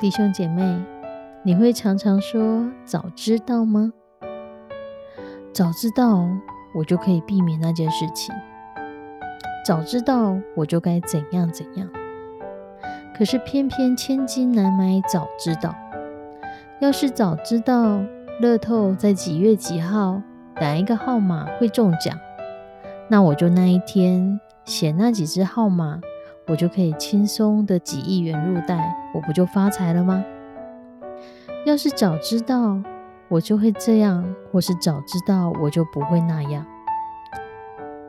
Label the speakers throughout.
Speaker 1: 弟兄姐妹，你会常常说“早知道”吗？早知道我就可以避免那件事情，早知道我就该怎样怎样。可是偏偏千金难买早知道。要是早知道乐透在几月几号哪一个号码会中奖，那我就那一天写那几只号码。我就可以轻松的几亿元入袋，我不就发财了吗？要是早知道我就会这样，或是早知道我就不会那样。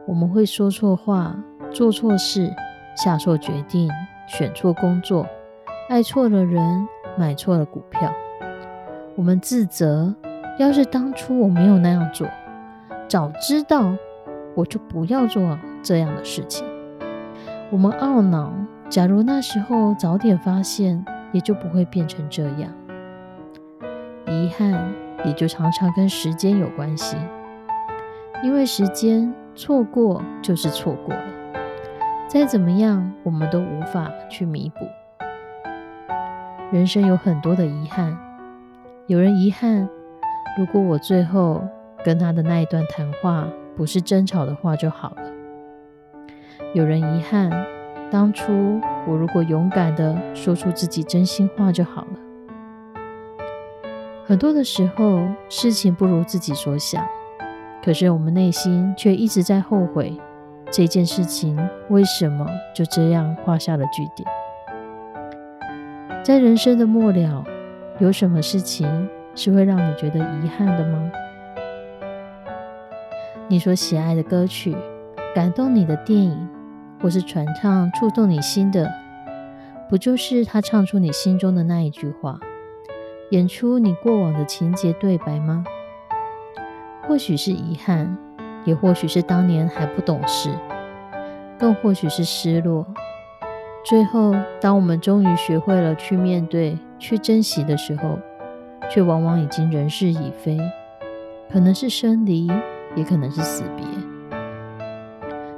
Speaker 1: 我们会说错话，做错事，下错决定，选错工作，爱错了人，买错了股票。我们自责，要是当初我没有那样做，早知道我就不要做这样的事情。我们懊恼，假如那时候早点发现，也就不会变成这样。遗憾也就常常跟时间有关系，因为时间错过就是错过了，再怎么样我们都无法去弥补。人生有很多的遗憾，有人遗憾，如果我最后跟他的那一段谈话不是争吵的话就好了。有人遗憾，当初我如果勇敢的说出自己真心话就好了。很多的时候，事情不如自己所想，可是我们内心却一直在后悔这件事情为什么就这样画下了句点。在人生的末了，有什么事情是会让你觉得遗憾的吗？你所喜爱的歌曲，感动你的电影。或是传唱触动你心的，不就是他唱出你心中的那一句话，演出你过往的情节对白吗？或许是遗憾，也或许是当年还不懂事，更或许是失落。最后，当我们终于学会了去面对、去珍惜的时候，却往往已经人事已非，可能是生离，也可能是死别。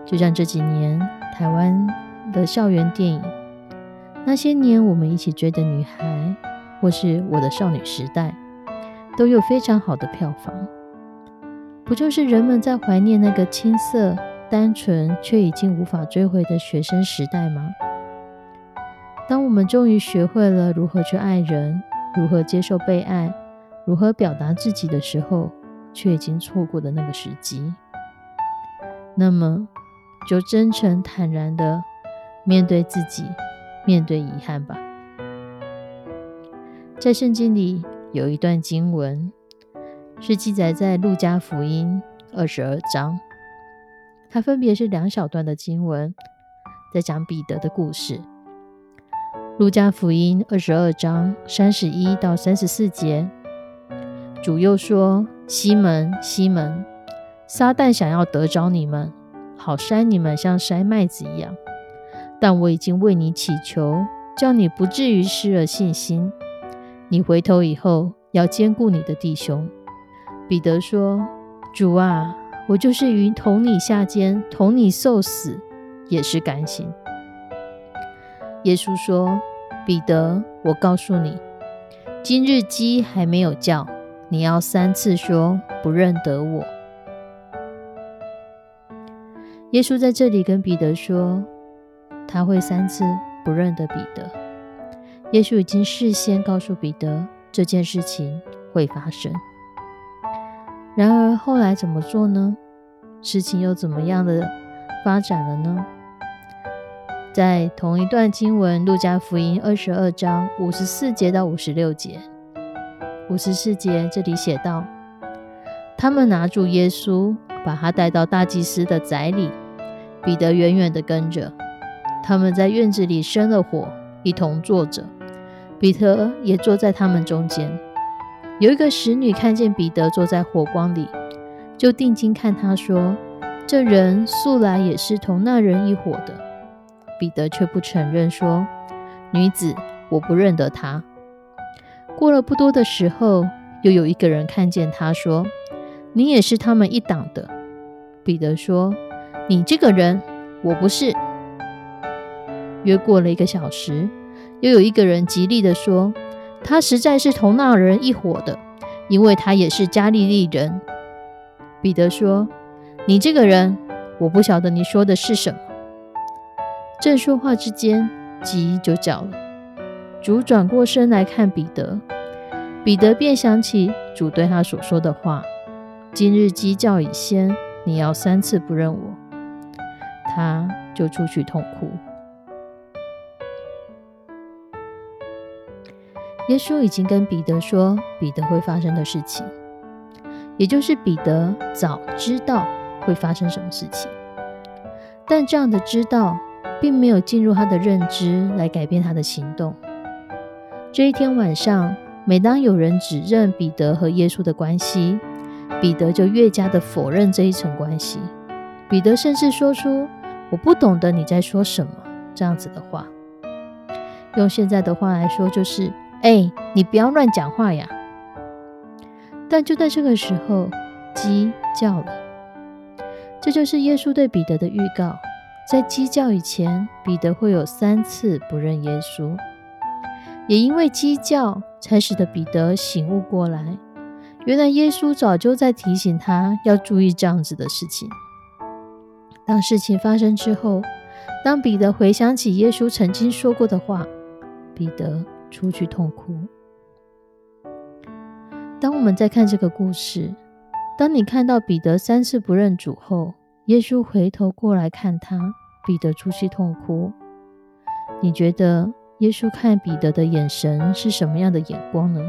Speaker 1: 就像这几年。台湾的校园电影，那些年我们一起追的女孩，或是我的少女时代，都有非常好的票房。不就是人们在怀念那个青涩、单纯却已经无法追回的学生时代吗？当我们终于学会了如何去爱人，如何接受被爱，如何表达自己的时候，却已经错过的那个时机。那么。就真诚坦然的面对自己，面对遗憾吧。在圣经里有一段经文，是记载在路加福音二十二章，它分别是两小段的经文，在讲彼得的故事。路加福音二十二章三十一到三十四节，主又说：“西门，西门，撒旦想要得着你们。”好筛你们像筛麦子一样，但我已经为你祈求，叫你不至于失了信心。你回头以后要兼顾你的弟兄。彼得说：“主啊，我就是鱼同你下监，同你受死，也是甘心。”耶稣说：“彼得，我告诉你，今日鸡还没有叫，你要三次说不认得我。”耶稣在这里跟彼得说，他会三次不认得彼得。耶稣已经事先告诉彼得这件事情会发生。然而后来怎么做呢？事情又怎么样的发展了呢？在同一段经文，《路加福音》二十二章五十四节到五十六节。五十四节这里写道：他们拿住耶稣。把他带到大祭司的宅里，彼得远远地跟着。他们在院子里生了火，一同坐着。彼得也坐在他们中间。有一个使女看见彼得坐在火光里，就定睛看他说：“这人素来也是同那人一伙的。”彼得却不承认，说：“女子，我不认得他。”过了不多的时候，又有一个人看见他说：“你也是他们一党的。”彼得说：“你这个人，我不是。”约过了一个小时，又有一个人极力的说：“他实在是同那人一伙的，因为他也是加利利人。”彼得说：“你这个人，我不晓得你说的是什么。”正说话之间，鸡就叫了。主转过身来看彼得，彼得便想起主对他所说的话：“今日鸡叫已先。”你要三次不认我，他就出去痛哭。耶稣已经跟彼得说彼得会发生的事情，也就是彼得早知道会发生什么事情，但这样的知道并没有进入他的认知来改变他的行动。这一天晚上，每当有人指认彼得和耶稣的关系，彼得就越加的否认这一层关系。彼得甚至说出“我不懂得你在说什么”这样子的话。用现在的话来说，就是“哎，你不要乱讲话呀！”但就在这个时候，鸡叫了。这就是耶稣对彼得的预告：在鸡叫以前，彼得会有三次不认耶稣。也因为鸡叫，才使得彼得醒悟过来。原来耶稣早就在提醒他要注意这样子的事情。当事情发生之后，当彼得回想起耶稣曾经说过的话，彼得出去痛哭。当我们在看这个故事，当你看到彼得三次不认主后，耶稣回头过来看他，彼得出去痛哭，你觉得耶稣看彼得的眼神是什么样的眼光呢？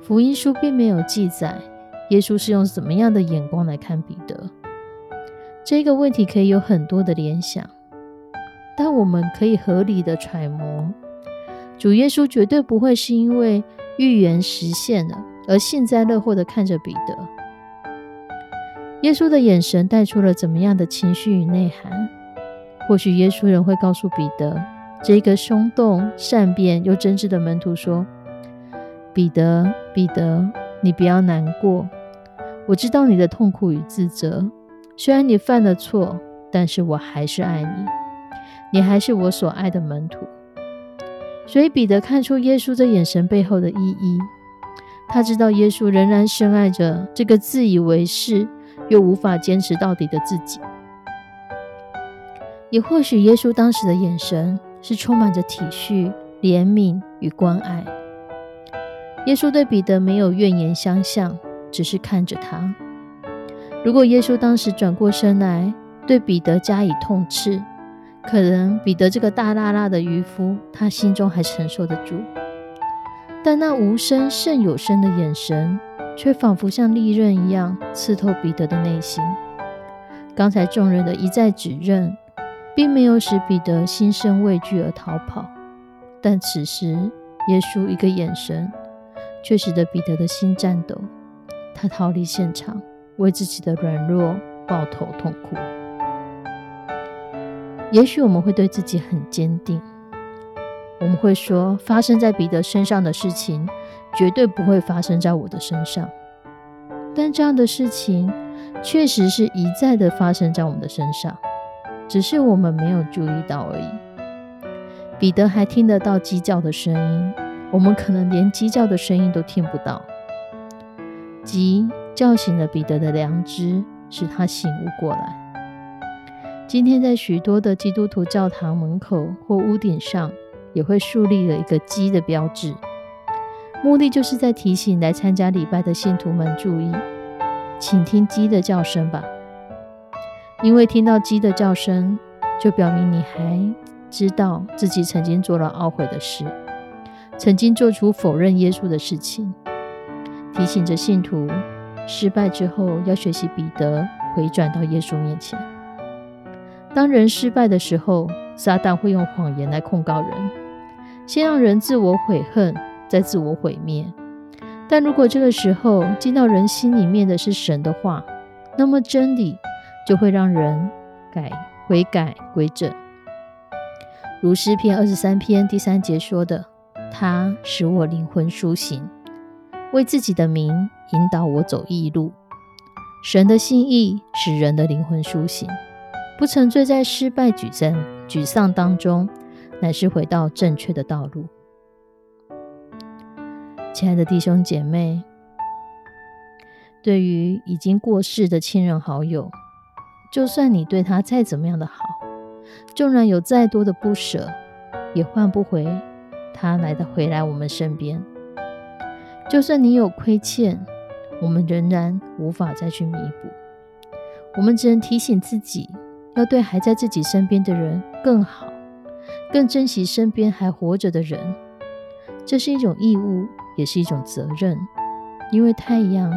Speaker 1: 福音书并没有记载耶稣是用什么样的眼光来看彼得。这个问题可以有很多的联想，但我们可以合理的揣摩，主耶稣绝对不会是因为预言实现了而幸灾乐祸的看着彼得。耶稣的眼神带出了怎么样的情绪与内涵？或许耶稣人会告诉彼得，这个松动、善变又真挚的门徒说。彼得，彼得，你不要难过。我知道你的痛苦与自责。虽然你犯了错，但是我还是爱你。你还是我所爱的门徒。所以彼得看出耶稣这眼神背后的意义。他知道耶稣仍然深爱着这个自以为是又无法坚持到底的自己。也或许耶稣当时的眼神是充满着体恤、怜悯与关爱。耶稣对彼得没有怨言相向，只是看着他。如果耶稣当时转过身来对彼得加以痛斥，可能彼得这个大辣辣的渔夫，他心中还承受得住。但那无声胜有声的眼神，却仿佛像利刃一样刺透彼得的内心。刚才众人的一再指认，并没有使彼得心生畏惧而逃跑，但此时耶稣一个眼神。却使得彼得的心颤抖，他逃离现场，为自己的软弱抱头痛哭。也许我们会对自己很坚定，我们会说，发生在彼得身上的事情，绝对不会发生在我的身上。但这样的事情，确实是一再的发生在我们的身上，只是我们没有注意到而已。彼得还听得到鸡叫的声音。我们可能连鸡叫的声音都听不到。鸡叫醒了彼得的良知，使他醒悟过来。今天在许多的基督徒教堂门口或屋顶上，也会树立了一个鸡的标志，目的就是在提醒来参加礼拜的信徒们注意，请听鸡的叫声吧，因为听到鸡的叫声，就表明你还知道自己曾经做了懊悔的事，曾经做出否认耶稣的事情，提醒着信徒失败之后要学习彼得回转到耶稣面前。当人失败的时候，撒旦会用谎言来控告人，先让人自我悔恨，再自我毁灭。但如果这个时候进到人心里面的是神的话，那么真理就会让人改悔改归正。如诗篇二十三篇第三节说的：“他使我灵魂苏醒，为自己的名引导我走义路。”神的心意使人的灵魂苏醒。不沉醉在失败、沮丧、沮丧当中，乃是回到正确的道路。亲爱的弟兄姐妹，对于已经过世的亲人好友，就算你对他再怎么样的好，纵然有再多的不舍，也换不回他来的回来我们身边。就算你有亏欠，我们仍然无法再去弥补。我们只能提醒自己。要对还在自己身边的人更好，更珍惜身边还活着的人，这是一种义务，也是一种责任。因为太阳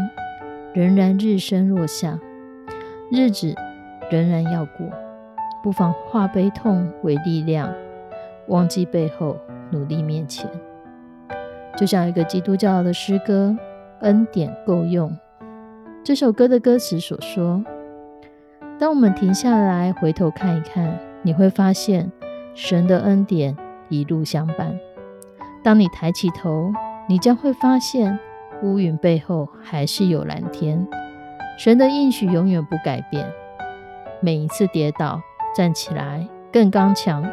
Speaker 1: 仍然日升落下，日子仍然要过，不妨化悲痛为力量，忘记背后，努力面前。就像一个基督教的诗歌《恩典够用》这首歌的歌词所说。当我们停下来回头看一看，你会发现神的恩典一路相伴。当你抬起头，你将会发现乌云背后还是有蓝天。神的应许永远不改变。每一次跌倒，站起来更刚强；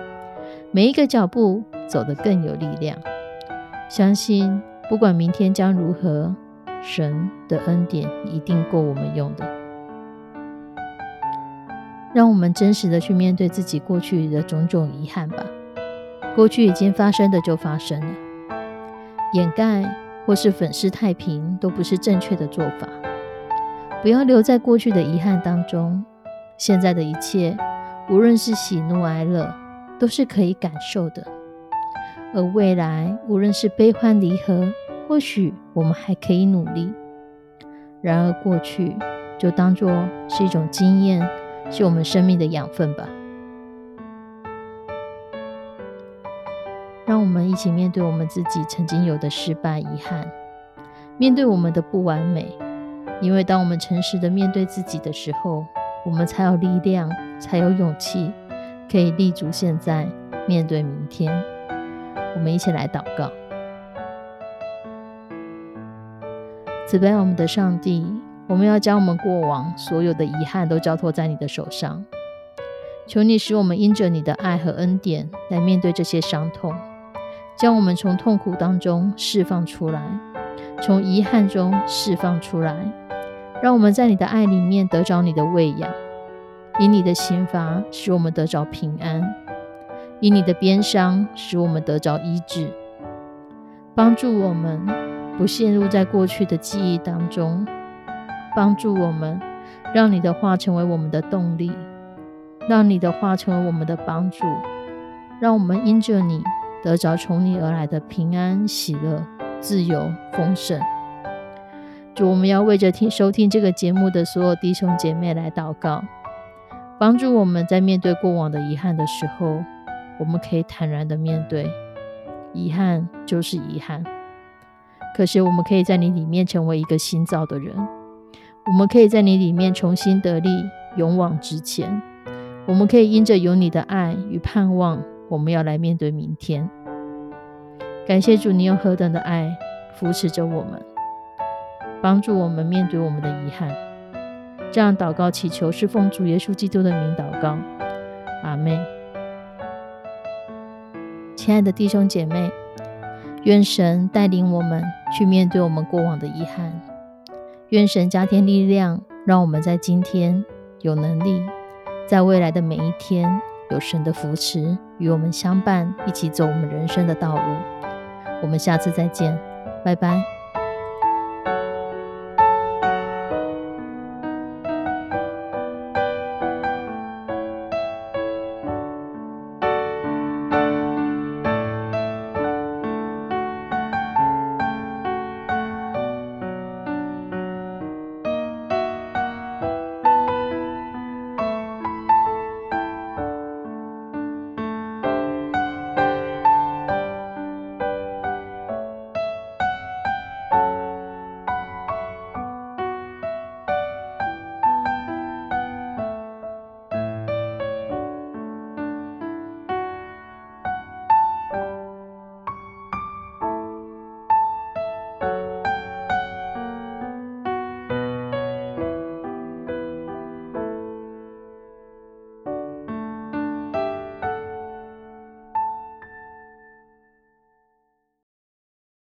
Speaker 1: 每一个脚步走得更有力量。相信不管明天将如何，神的恩典一定够我们用的。让我们真实的去面对自己过去的种种遗憾吧。过去已经发生的就发生了，掩盖或是粉饰太平都不是正确的做法。不要留在过去的遗憾当中。现在的一切，无论是喜怒哀乐，都是可以感受的。而未来，无论是悲欢离合，或许我们还可以努力。然而过去，就当做是一种经验。是我们生命的养分吧。让我们一起面对我们自己曾经有的失败、遗憾，面对我们的不完美。因为当我们诚实的面对自己的时候，我们才有力量，才有勇气，可以立足现在，面对明天。我们一起来祷告：慈悲我们的上帝。我们要将我们过往所有的遗憾都交托在你的手上，求你使我们因着你的爱和恩典来面对这些伤痛，将我们从痛苦当中释放出来，从遗憾中释放出来，让我们在你的爱里面得着你的喂养，以你的刑罚使我们得着平安，以你的鞭伤使我们得着医治，帮助我们不陷入在过去的记忆当中。帮助我们，让你的话成为我们的动力，让你的话成为我们的帮助，让我们因着你得着从你而来的平安、喜乐、自由、丰盛。主，我们要为着听收听这个节目的所有弟兄姐妹来祷告，帮助我们在面对过往的遗憾的时候，我们可以坦然的面对，遗憾就是遗憾，可是我们可以在你里面成为一个新造的人。我们可以在你里面重新得力，勇往直前。我们可以因着有你的爱与盼望，我们要来面对明天。感谢主，你用何等的爱扶持着我们，帮助我们面对我们的遗憾。这样祷告祈求，是奉主耶稣基督的名祷告。阿妹，亲爱的弟兄姐妹，愿神带领我们去面对我们过往的遗憾。愿神加添力量，让我们在今天有能力在未来的每一天，有神的扶持与我们相伴，一起走我们人生的道路。我们下次再见，拜拜。